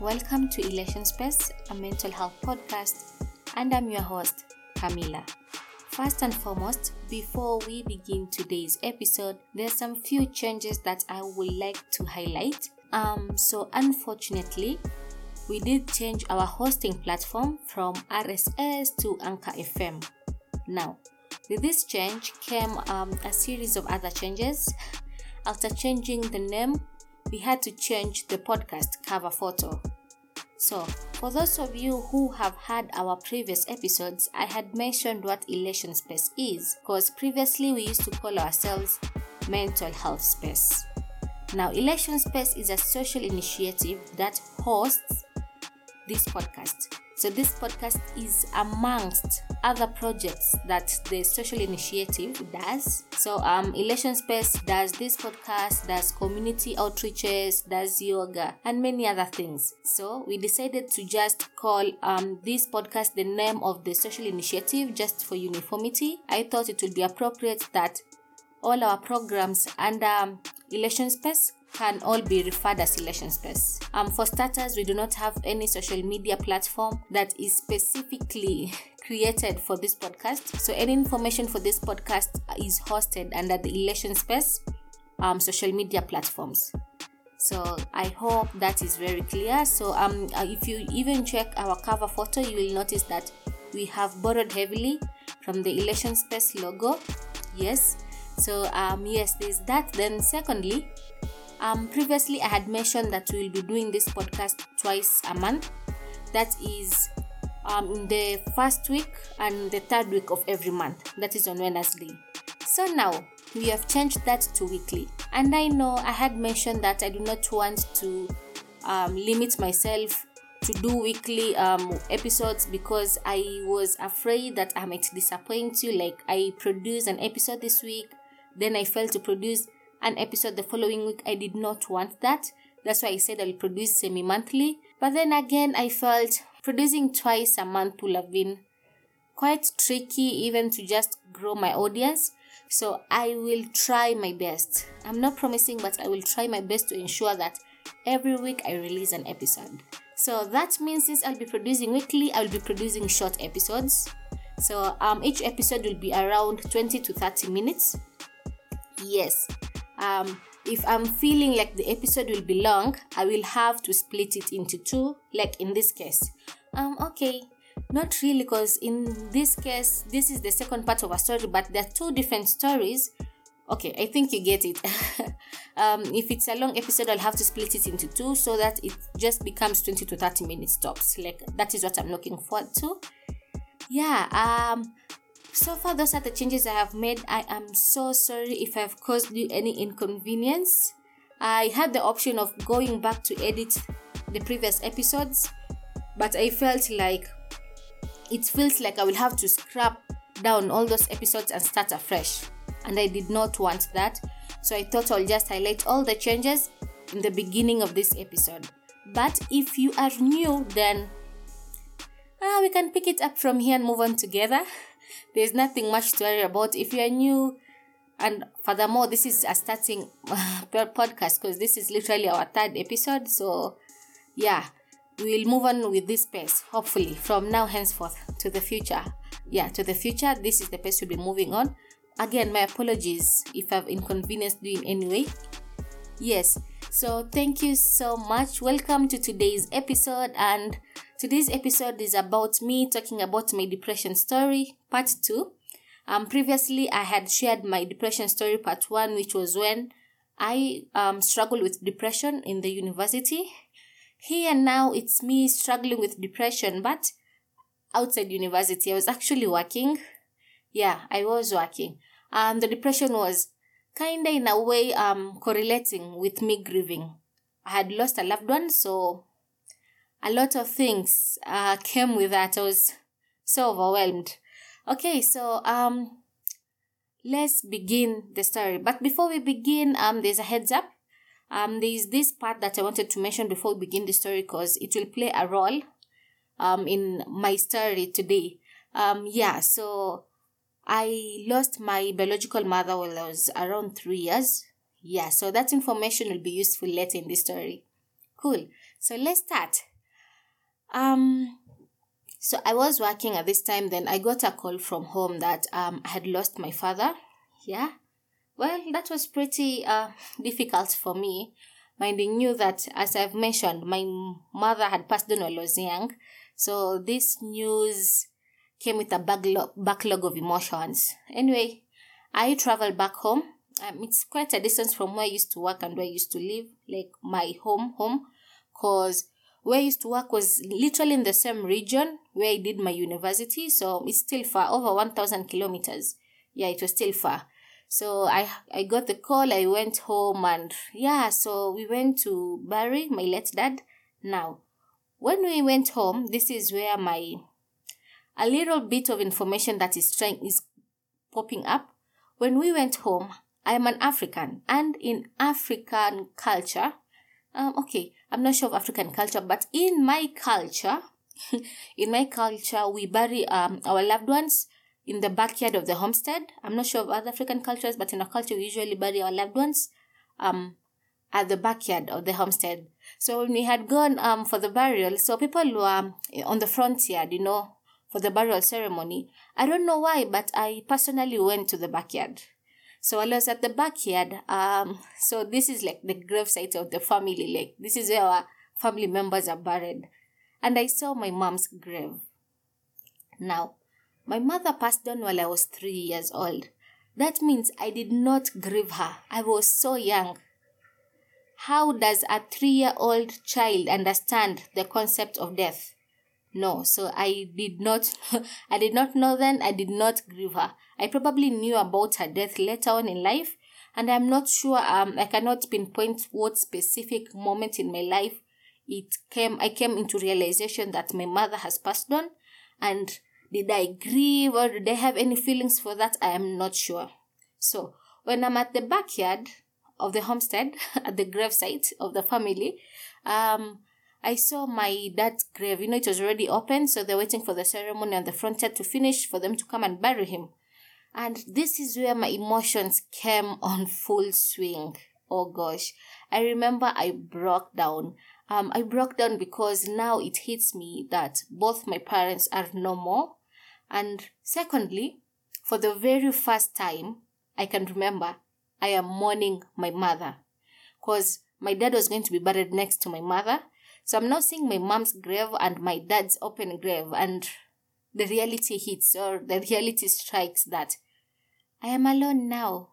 Welcome to Elation Space, a mental health podcast, and I'm your host, Camila. First and foremost, before we begin today's episode, there's some few changes that I would like to highlight. Um, so unfortunately, we did change our hosting platform from RSS to Anchor FM. Now, with this change came um, a series of other changes. After changing the name, we had to change the podcast cover photo. So, for those of you who have had our previous episodes, I had mentioned what Elation Space is because previously we used to call ourselves Mental Health Space. Now, Elation Space is a social initiative that hosts this podcast. So, this podcast is amongst other projects that the social initiative does. So, um, Elation Space does this podcast, does community outreaches, does yoga, and many other things. So, we decided to just call um, this podcast the name of the social initiative just for uniformity. I thought it would be appropriate that all our programs under um, Elation Space can all be referred as Elation Space. Um, for starters, we do not have any social media platform that is specifically created for this podcast. So any information for this podcast is hosted under the Elation Space um, social media platforms. So I hope that is very clear. So um, uh, if you even check our cover photo, you will notice that we have borrowed heavily from the Elation Space logo. Yes. So um, yes, there's that. Then secondly, um, previously, I had mentioned that we will be doing this podcast twice a month. That is um, in the first week and the third week of every month. That is on Wednesday. So now we have changed that to weekly. And I know I had mentioned that I do not want to um, limit myself to do weekly um, episodes because I was afraid that I might disappoint you. Like I produce an episode this week, then I failed to produce an episode the following week. I did not want that. That's why I said I'll produce semi monthly. But then again, I felt producing twice a month would have been quite tricky even to just grow my audience. So I will try my best. I'm not promising, but I will try my best to ensure that every week I release an episode. So that means since I'll be producing weekly, I'll be producing short episodes. So um, each episode will be around 20 to 30 minutes. Yes, um, if I'm feeling like the episode will be long, I will have to split it into two, like in this case. Um, okay, not really, because in this case, this is the second part of a story, but there are two different stories. Okay, I think you get it. um, if it's a long episode, I'll have to split it into two so that it just becomes 20 to 30 minutes tops. Like, that is what I'm looking forward to. Yeah, um, so far those are the changes i have made. I am so sorry if i've caused you any inconvenience. I had the option of going back to edit the previous episodes but i felt like it feels like i will have to scrap down all those episodes and start afresh. And i did not want that. So i thought i'll just highlight all the changes in the beginning of this episode. But if you are new then uh, we can pick it up from here and move on together there's nothing much to worry about. If you are new, and furthermore, this is a starting podcast because this is literally our third episode. So, yeah, we'll move on with this pace, hopefully, from now henceforth to the future. Yeah, to the future, this is the pace we'll be moving on. Again, my apologies if I've inconvenienced you in any way. Yes, so thank you so much. Welcome to today's episode and Today's episode is about me talking about my depression story, part two. Um, previously, I had shared my depression story, part one, which was when I um, struggled with depression in the university. Here now, it's me struggling with depression, but outside university. I was actually working. Yeah, I was working. Um, the depression was kinda in a way um correlating with me grieving. I had lost a loved one, so a lot of things uh, came with that. I was so overwhelmed. Okay, so um, let's begin the story. But before we begin, um, there's a heads up. Um, there's this part that I wanted to mention before we begin the story because it will play a role um in my story today. Um, yeah, so I lost my biological mother while I was around three years. Yeah, so that information will be useful later in the story Cool. So let's start. Um, so I was working at this time. Then I got a call from home that um I had lost my father. Yeah. Well, that was pretty uh difficult for me, minding you that as I've mentioned, my mother had passed on while I was young. So this news came with a backlog backlog of emotions. Anyway, I traveled back home. Um, it's quite a distance from where I used to work and where I used to live, like my home home, cause where I used to work was literally in the same region where I did my university, so it's still far, over 1,000 kilometers. Yeah, it was still far. So I I got the call, I went home, and yeah, so we went to bury my late dad. Now, when we went home, this is where my a little bit of information that is trying is popping up. When we went home, I am an African, and in African culture, um, okay, I'm not sure of African culture, but in my culture, in my culture, we bury um, our loved ones in the backyard of the homestead. I'm not sure of other African cultures, but in our culture, we usually bury our loved ones um, at the backyard of the homestead. So when we had gone um, for the burial, so people were um, on the front yard, you know, for the burial ceremony. I don't know why, but I personally went to the backyard. So I was at the backyard. Um, so this is like the grave site of the family. Like this is where our family members are buried. And I saw my mom's grave. Now, my mother passed on while I was three years old. That means I did not grieve her. I was so young. How does a three year old child understand the concept of death? No, so I did not I did not know then, I did not grieve her. I probably knew about her death later on in life, and I'm not sure um I cannot pinpoint what specific moment in my life it came I came into realization that my mother has passed on and did I grieve or did I have any feelings for that? I am not sure. So when I'm at the backyard of the homestead, at the gravesite of the family, um, I saw my dad's grave. You know, it was already open, so they're waiting for the ceremony on the front yard to finish for them to come and bury him. And this is where my emotions came on full swing. Oh gosh. I remember I broke down. Um, I broke down because now it hits me that both my parents are no more. And secondly, for the very first time I can remember, I am mourning my mother. Because my dad was going to be buried next to my mother. So I'm now seeing my mom's grave and my dad's open grave, and the reality hits or the reality strikes that I am alone now.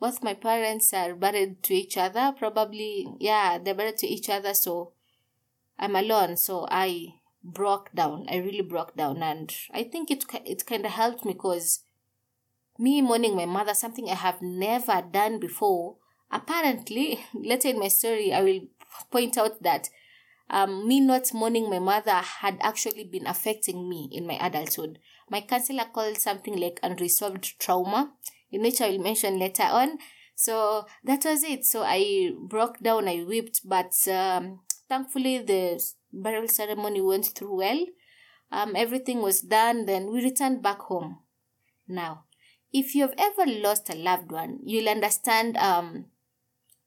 Both my parents are buried to each other, probably, yeah, they're buried to each other, so I'm alone. So I broke down. I really broke down, and I think it it kind of helped me because me mourning my mother, something I have never done before. Apparently, later in my story, I will point out that um, me not mourning my mother had actually been affecting me in my adulthood. My counselor called something like unresolved trauma, in which I will mention later on. So that was it. So I broke down, I wept, but um, thankfully the burial ceremony went through well. Um, everything was done, then we returned back home. Now, if you've ever lost a loved one, you'll understand um,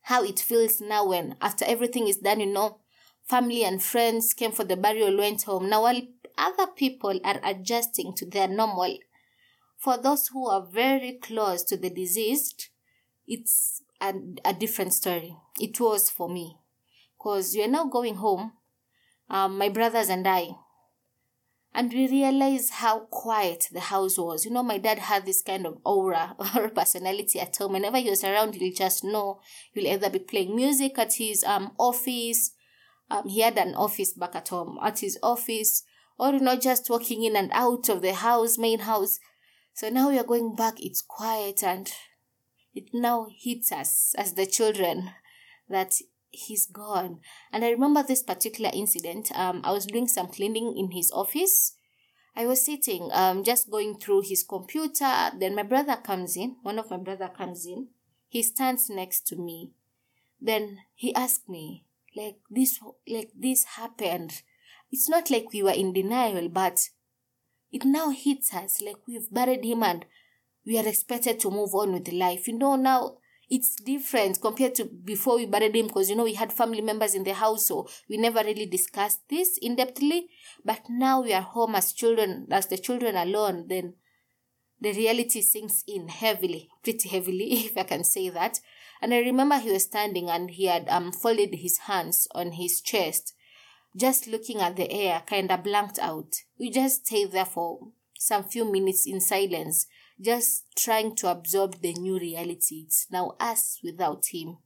how it feels now when, after everything is done, you know, family and friends came for the burial, went home. Now, while other people are adjusting to their normal, for those who are very close to the deceased, it's a, a different story. It was for me. Because we are now going home, um, my brothers and I, and we realized how quiet the house was. You know, my dad had this kind of aura or personality at home. Whenever he was around, you'll just know he'll either be playing music at his um office. Um, he had an office back at home at his office, or you know, just walking in and out of the house, main house. So now we are going back. It's quiet, and it now hits us as the children that he's gone. And I remember this particular incident. Um, I was doing some cleaning in his office. I was sitting, um, just going through his computer. Then my brother comes in. One of my brother comes in. He stands next to me. Then he asked me, like this, like this happened. It's not like we were in denial, but it now hits us like we've buried him and we are expected to move on with life. You know, now it's different compared to before we buried him because you know we had family members in the house so we never really discussed this in depthly but now we are home as children as the children alone then the reality sinks in heavily pretty heavily if i can say that. And i remember he was standing and he had um folded his hands on his chest just looking at the air kind of blanked out. We just stayed there for some few minutes in silence just trying to absorb the new reality. It's now us without him.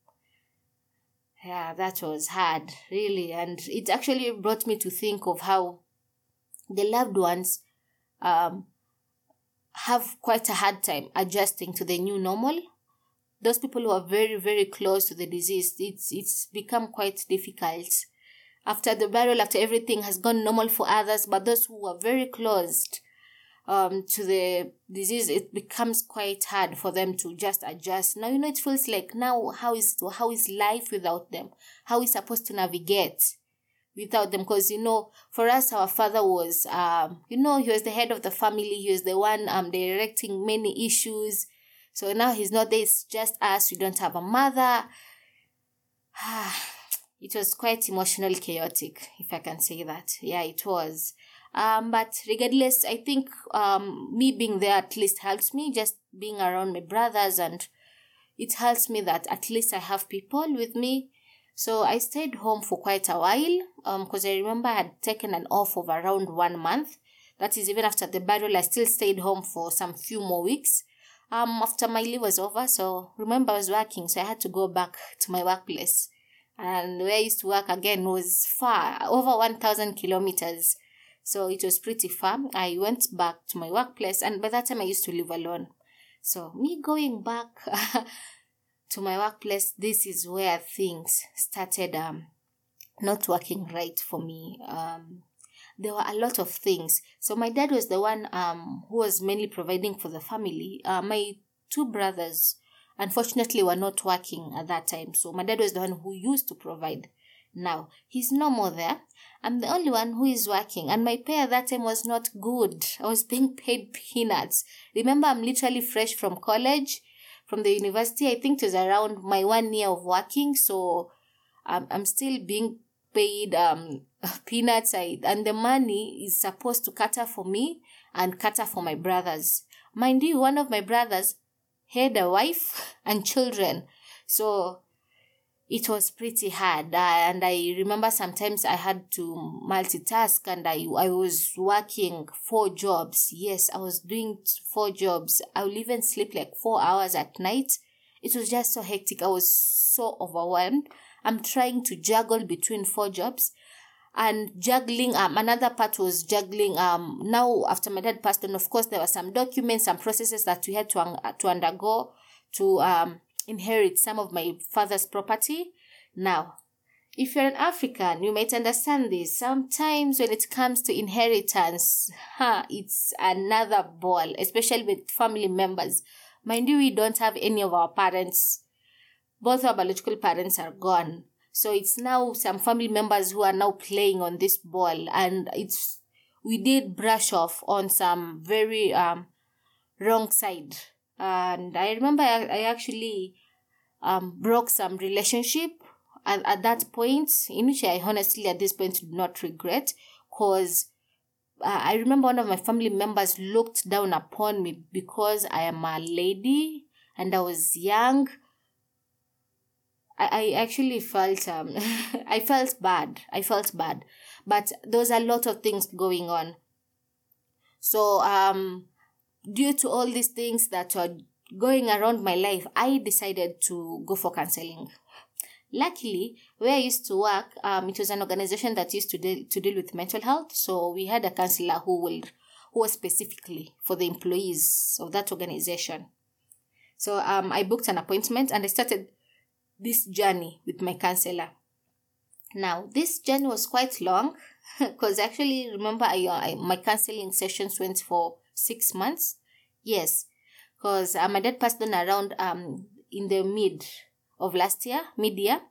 Yeah, that was hard, really. And it actually brought me to think of how the loved ones um, have quite a hard time adjusting to the new normal. Those people who are very, very close to the disease, it's it's become quite difficult. After the burial, after everything has gone normal for others, but those who are very closed um, to the disease, it becomes quite hard for them to just adjust. Now, you know, it feels like now how is how is life without them? How is supposed to navigate without them? Because you know, for us, our father was, um, you know, he was the head of the family. He was the one um directing many issues. So now he's not there. It's just us. We don't have a mother. it was quite emotionally chaotic, if I can say that. Yeah, it was. Um, but regardless, I think um, me being there at least helps me, just being around my brothers, and it helps me that at least I have people with me. So I stayed home for quite a while because um, I remember I had taken an off of around one month. That is, even after the burial, I still stayed home for some few more weeks. Um, after my leave was over, so remember I was working, so I had to go back to my workplace. And where I used to work again was far, over 1,000 kilometers so it was pretty far. I went back to my workplace, and by that time I used to live alone. So, me going back to my workplace, this is where things started um, not working right for me. Um, there were a lot of things. So, my dad was the one um, who was mainly providing for the family. Uh, my two brothers, unfortunately, were not working at that time. So, my dad was the one who used to provide. Now, he's no more there. I'm the only one who is working, and my pay at that time was not good. I was being paid peanuts. Remember, I'm literally fresh from college, from the university. I think it was around my one year of working, so I'm, I'm still being paid um peanuts. I, and the money is supposed to cater for me and cater for my brothers. Mind you, one of my brothers had a wife and children, so it was pretty hard. Uh, and i remember sometimes i had to multitask and i i was working four jobs. Yes i was doing four jobs. I would even sleep like four hours at night. It was just so hectic. I was so overwhelmed. I'm trying to juggle between four jobs and juggling um another part was juggling um now after my dad passed on of course there were some documents and processes that we had to uh, to undergo to um inherit some of my father's property. Now, if you're an African, you might understand this. Sometimes when it comes to inheritance, huh, it's another ball, especially with family members. Mind you, we don't have any of our parents. Both our biological parents are gone. So it's now some family members who are now playing on this ball and it's we did brush off on some very um wrong side. And I remember I, I actually um, broke some relationship at, at that point, in which I honestly at this point do not regret because uh, I remember one of my family members looked down upon me because I am a lady and I was young. I, I actually felt um I felt bad. I felt bad. But there was a lot of things going on. So um due to all these things that were going around my life, I decided to go for counseling. Luckily, where I used to work, um, it was an organization that used to deal to deal with mental health. So we had a counselor who will who was specifically for the employees of that organization. So um, I booked an appointment and I started this journey with my counselor. Now this journey was quite long because actually remember I, I my counseling sessions went for six months. Yes, because uh, my dad passed on around um in the mid of last year, mid year,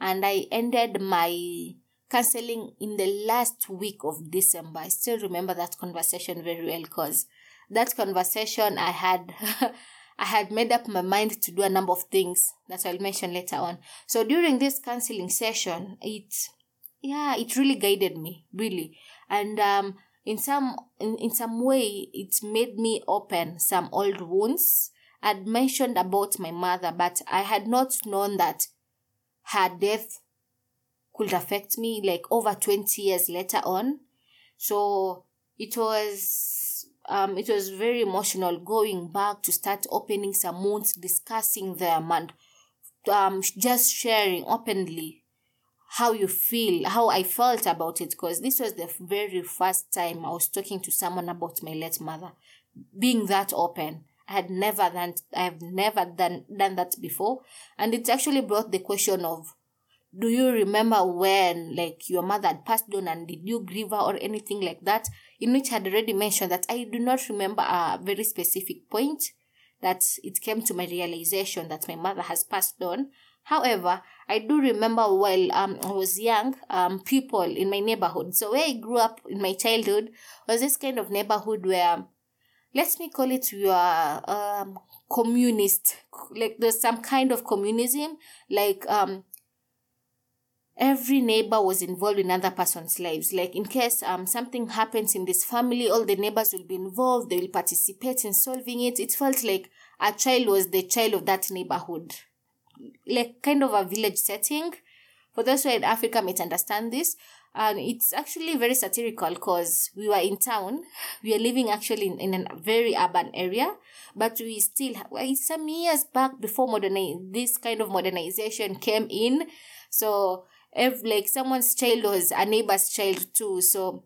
and I ended my counseling in the last week of December. I still remember that conversation very well because that conversation I had I had made up my mind to do a number of things that I'll mention later on. So during this counseling session, it yeah, it really guided me, really. And um in some in, in some way it made me open some old wounds. I'd mentioned about my mother, but I had not known that her death could affect me like over 20 years later on. So it was um it was very emotional going back to start opening some wounds, discussing them and um just sharing openly how you feel, how I felt about it, because this was the very first time I was talking to someone about my late mother, being that open. I had never done, I have never done, done that before. And it actually brought the question of, do you remember when, like, your mother had passed on and did you grieve her or anything like that? In which I had already mentioned that I do not remember a very specific point that it came to my realization that my mother has passed on. However, I do remember while um, I was young, um, people in my neighborhood. So where I grew up in my childhood was this kind of neighborhood where, let me call it your um, communist. Like there's some kind of communism, like um, every neighbor was involved in other person's lives. Like in case um something happens in this family, all the neighbors will be involved. They will participate in solving it. It felt like a child was the child of that neighborhood like kind of a village setting. For those who are in Africa might understand this. And it's actually very satirical because we were in town. We are living actually in, in a very urban area, but we still, well, some years back before moderni- this kind of modernization came in. So, if like someone's child was a neighbor's child too. So,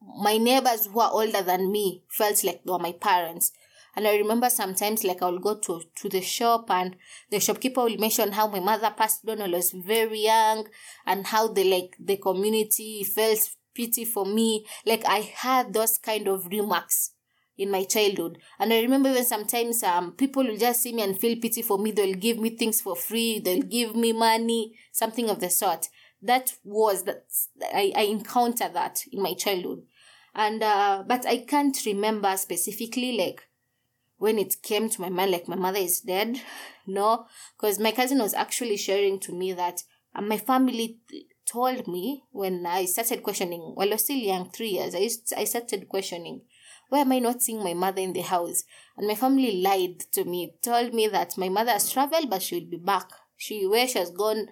my neighbors who are older than me felt like they were my parents. And I remember sometimes like I will go to, to the shop and the shopkeeper will mention how my mother passed on when I was very young and how the like the community felt pity for me. Like I had those kind of remarks in my childhood. And I remember even sometimes um people will just see me and feel pity for me. They'll give me things for free, they'll give me money, something of the sort. That was that I, I encountered that in my childhood. And uh but I can't remember specifically like when it came to my mind, like my mother is dead. No, because my cousin was actually sharing to me that my family told me when I started questioning, while I was still young, three years, I, used, I started questioning, why am I not seeing my mother in the house? And my family lied to me, told me that my mother has traveled, but she will be back. She, where she has gone,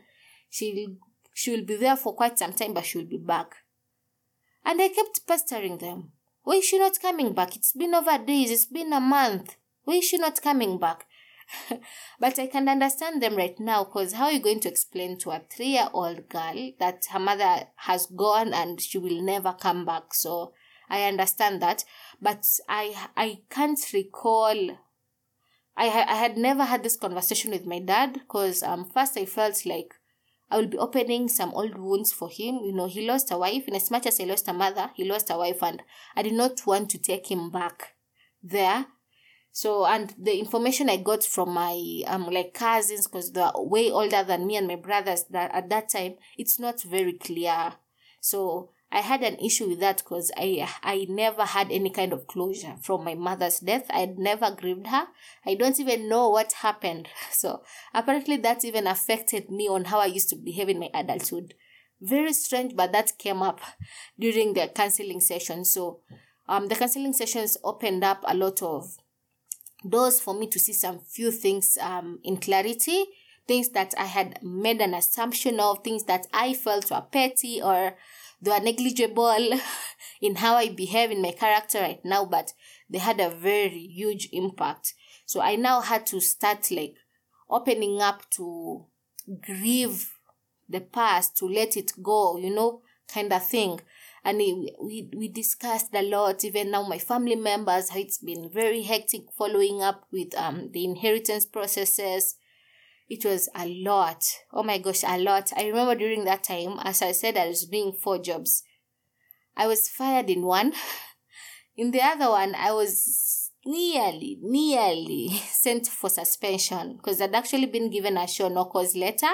she she will be there for quite some time, but she will be back. And I kept pestering them. Why is she not coming back? It's been over days, it's been a month. Why is she not coming back? but I can understand them right now because how are you going to explain to a three year old girl that her mother has gone and she will never come back? So I understand that. But I I can't recall I, I had never had this conversation with my dad because um first I felt like I will be opening some old wounds for him. You know, he lost a wife, and as much as I lost a mother, he lost a wife, and I did not want to take him back there so, and the information I got from my um like cousins, because they're way older than me and my brothers, that at that time it's not very clear. So I had an issue with that because I I never had any kind of closure from my mother's death. I had never grieved her. I don't even know what happened. So apparently that even affected me on how I used to behave in my adulthood. Very strange, but that came up during the counseling session. So um the counseling sessions opened up a lot of doors for me to see some few things um, in clarity. Things that i had made an assumption of things that i felt were petty or they were negligible in how i behave in my character right now but they had a very huge impact. So i now had to start like opening up to grieve the past to let it go you know kind of thing and we, we discussed a lot even now my family members it's been very hectic following up with um the inheritance processes. It was a lot. Oh my gosh a lot. I remember during that time as i said i was doing four jobs. I was fired in one. In the other one i was nearly nearly sent for suspension because i'd actually been given a show no cause letter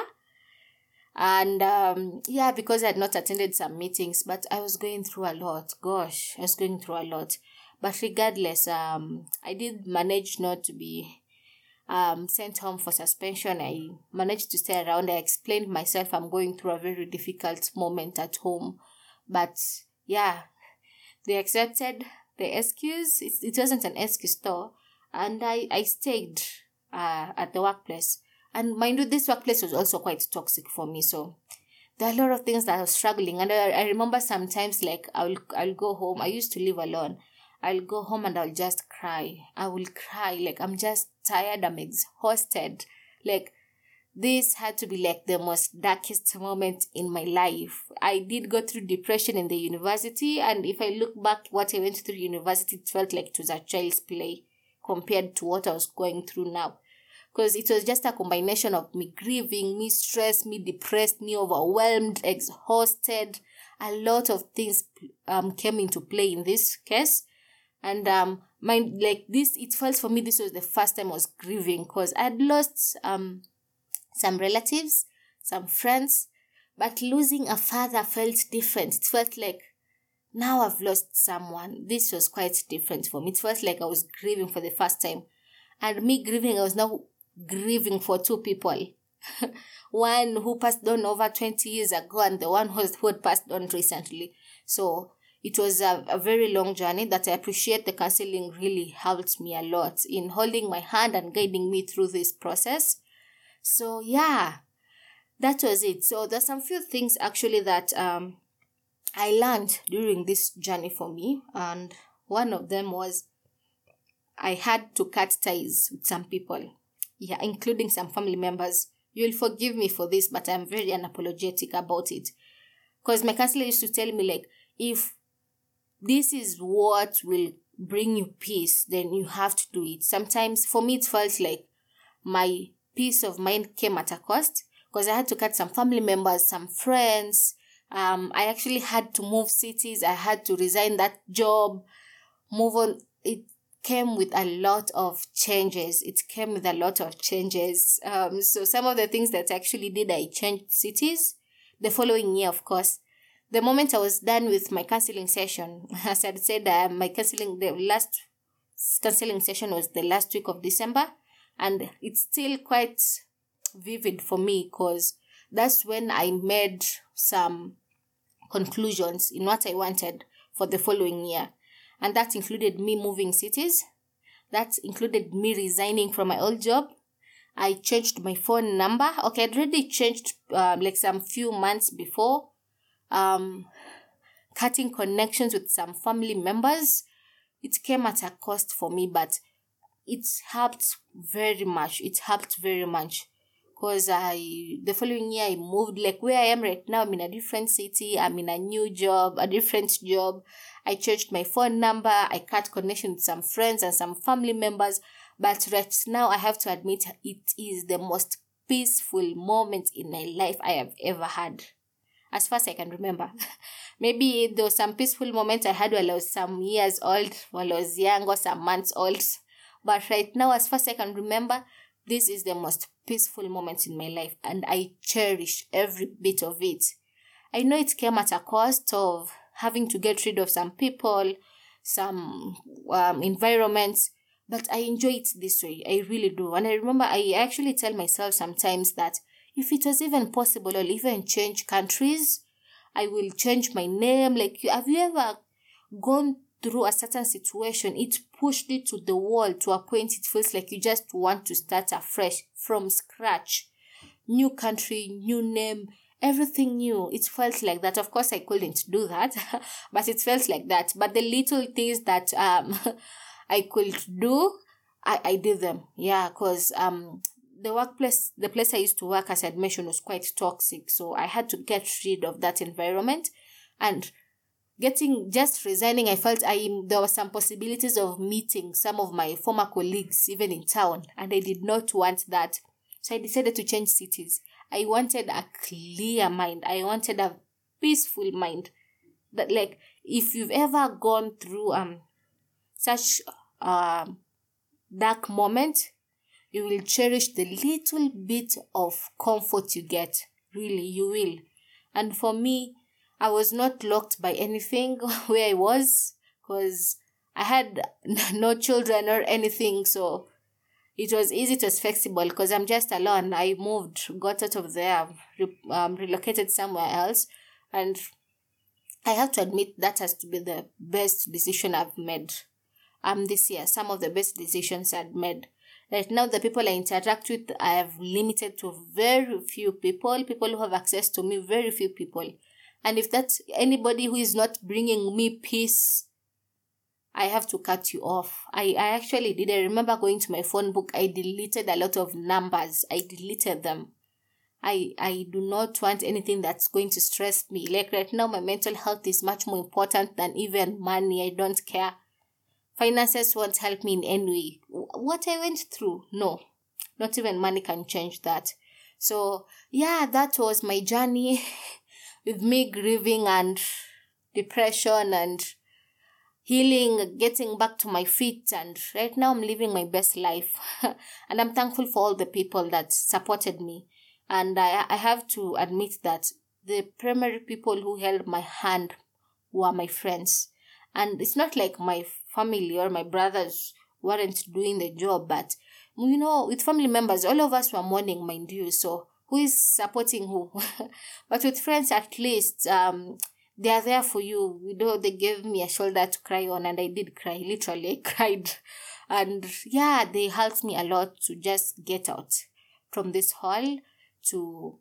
and um, yeah because i had not attended some meetings but i was going through a lot gosh i was going through a lot but regardless um, i did manage not to be um, sent home for suspension. I managed to stay around. I explained myself I'm going through a very difficult moment at home. But yeah, they accepted the excuse. It, it wasn't an excuse though. And I, I stayed uh, at the workplace. And mind you, this workplace was also quite toxic for me. So there are a lot of things that I was struggling. And I, I remember sometimes like I'll I'll go home. I used to live alone. I'll go home and I'll just cry. I will cry. Like I'm just tired. I'm exhausted. Like this had to be like the most darkest moment in my life. I did go through depression in the university, and if I look back what I went through university, it felt like it was a child's play compared to what I was going through now. Because it was just a combination of me grieving, me stressed, me depressed, me overwhelmed, exhausted. A lot of things um came into play in this case. And um my like this it felt for me this was the first time i was grieving because i'd lost um some relatives some friends but losing a father felt different. It felt like now i've lost someone. This was quite different for me. It felt like i was grieving for the first time. And me grieving i was now grieving for two people. One who passed on over 20 years ago and the one who had passed on recently. So it was a, a very long journey that I appreciate. The counseling really helped me a lot in holding my hand and guiding me through this process. So yeah, that was it. So there's some few things actually that um I learned during this journey for me, and one of them was I had to cut ties with some people, yeah, including some family members. You'll forgive me for this, but I'm very unapologetic about it. Because my counselor used to tell me, like, if this is what will bring you peace, then you have to do it. Sometimes for me, it felt like my peace of mind came at a cost because I had to cut some family members, some friends. Um, I actually had to move cities. I had to resign that job, move on. It came with a lot of changes. It came with a lot of changes. Um, so some of the things that I actually did, I changed cities. The following year, of course, the moment I was done with my counseling session, as I said, uh, my counseling, the last counseling session was the last week of December, and it's still quite vivid for me because that's when I made some conclusions in what I wanted for the following year. And that included me moving cities. That included me resigning from my old job. I changed my phone number. Okay, I'd already changed uh, like some few months before um, cutting connections with some family members. It came at a cost for me, but it helped very much. It helped very much because I the following year I moved like where I am right now. I'm in a different city. I'm in a new job, a different job. I changed my phone number. I cut connection with some friends and some family members. But right now, I have to admit it is the most peaceful moment in my life I have ever had as far as I can remember. Maybe there was some peaceful moments I had while I was some years old, while I was young or some months old. But right now, as far as I can remember, this is the most peaceful moment in my life and I cherish every bit of it. I know it came at a cost of having to get rid of some people, some um, environments, but I enjoy it this way. I really do. And I remember I actually tell myself sometimes that if it was even possible, I'll even change countries. I will change my name. Like, have you ever gone through a certain situation? It pushed it to the wall to a point it feels like you just want to start afresh from scratch. New country, new name, everything new. It felt like that. Of course, I couldn't do that, but it felt like that. But the little things that um I could do, I, I did them. Yeah, because um the workplace, the place I used to work, as I'd mentioned, was quite toxic. So I had to get rid of that environment. And getting just resigning, I felt I there were some possibilities of meeting some of my former colleagues even in town, and I did not want that. So I decided to change cities. I wanted a clear mind. I wanted a peaceful mind. That like if you've ever gone through um such um dark moment you will cherish the little bit of comfort you get. Really, you will. And for me, I was not locked by anything where I was because I had no children or anything. So it was easy, it was flexible because I'm just alone. I moved, got out of there, um, relocated somewhere else, and I have to admit that has to be the best decision I've made. Um, this year, some of the best decisions I've made. Right now, the people I interact with, I have limited to very few people, people who have access to me, very few people. And if that's anybody who is not bringing me peace, I have to cut you off. I, I actually did. I remember going to my phone book. I deleted a lot of numbers. I deleted them. I I do not want anything that's going to stress me. Like right now, my mental health is much more important than even money. I don't care. Finances won't help me in any way. What I went through, no, not even money can change that. So yeah, that was my journey with me grieving and depression and healing, getting back to my feet, and right now I'm living my best life. and I'm thankful for all the people that supported me. And I, I have to admit that the primary people who held my hand were my friends. And it's not like my family or my brothers weren't doing the job, but you know, with family members, all of us were mourning, mind you. So who is supporting who? but with friends, at least, um, they are there for you. You know, they gave me a shoulder to cry on, and I did cry. Literally, I cried. And yeah, they helped me a lot to just get out from this hall to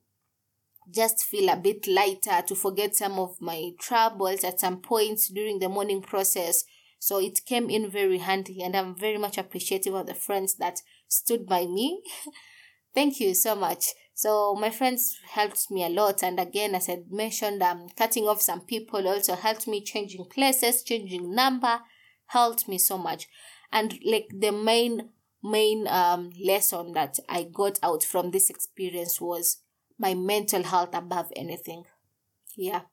just feel a bit lighter, to forget some of my troubles at some points during the mourning process. So it came in very handy, and I'm very much appreciative of the friends that stood by me. Thank you so much. So my friends helped me a lot, and again, as I mentioned, um, cutting off some people also helped me. Changing places, changing number, helped me so much. And like the main main um lesson that I got out from this experience was my mental health above anything. Yeah,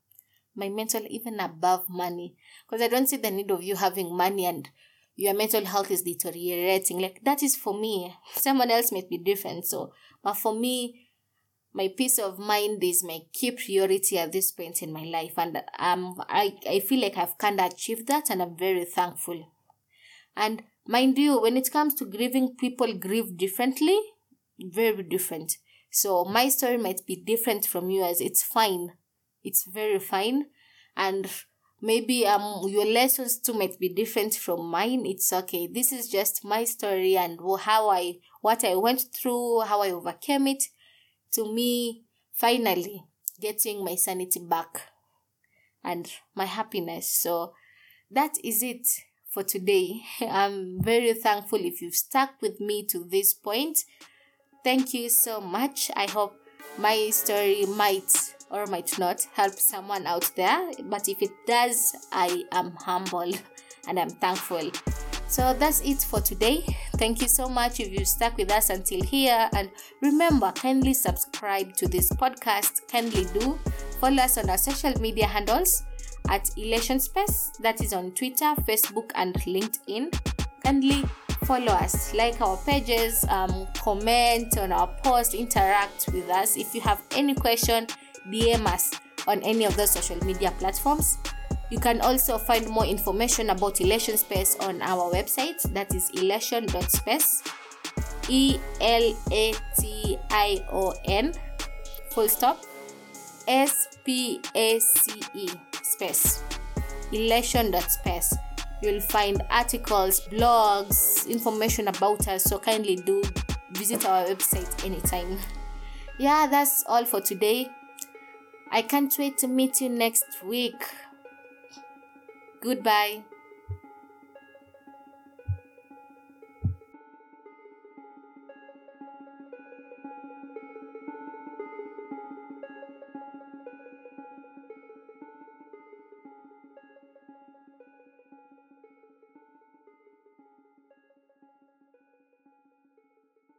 my mental even above money, because I don't see the need of you having money and your mental health is deteriorating. Like that is for me. Someone else might be different. So, but for me, my peace of mind is my key priority at this point in my life and um I, I feel like I've kind of achieved that and I'm very thankful. And mind you, when it comes to grieving, people grieve differently, very different. So my story might be different from yours. It's fine. It's very fine. And maybe um your lessons too might be different from mine. It's okay. This is just my story and how I what I went through, how I overcame it to me finally getting my sanity back and my happiness. So that is it for today. I'm very thankful if you've stuck with me to this point. Thank you so much. I hope my story might or might not help someone out there, but if it does, I am humble and I'm thankful. So that's it for today. Thank you so much if you stuck with us until here. And remember, kindly subscribe to this podcast. Kindly do follow us on our social media handles at Elation Space, that is on Twitter, Facebook, and LinkedIn. Kindly follow us, like our pages, um, comment on our post, interact with us. If you have any question, DM us on any of those social media platforms. You can also find more information about Elation Space on our website that is elation.space. E L A T I O N full stop S P A C E space. Elation.space. You'll find articles, blogs, information about us, so kindly do visit our website anytime. Yeah, that's all for today. I can't wait to meet you next week. Goodbye.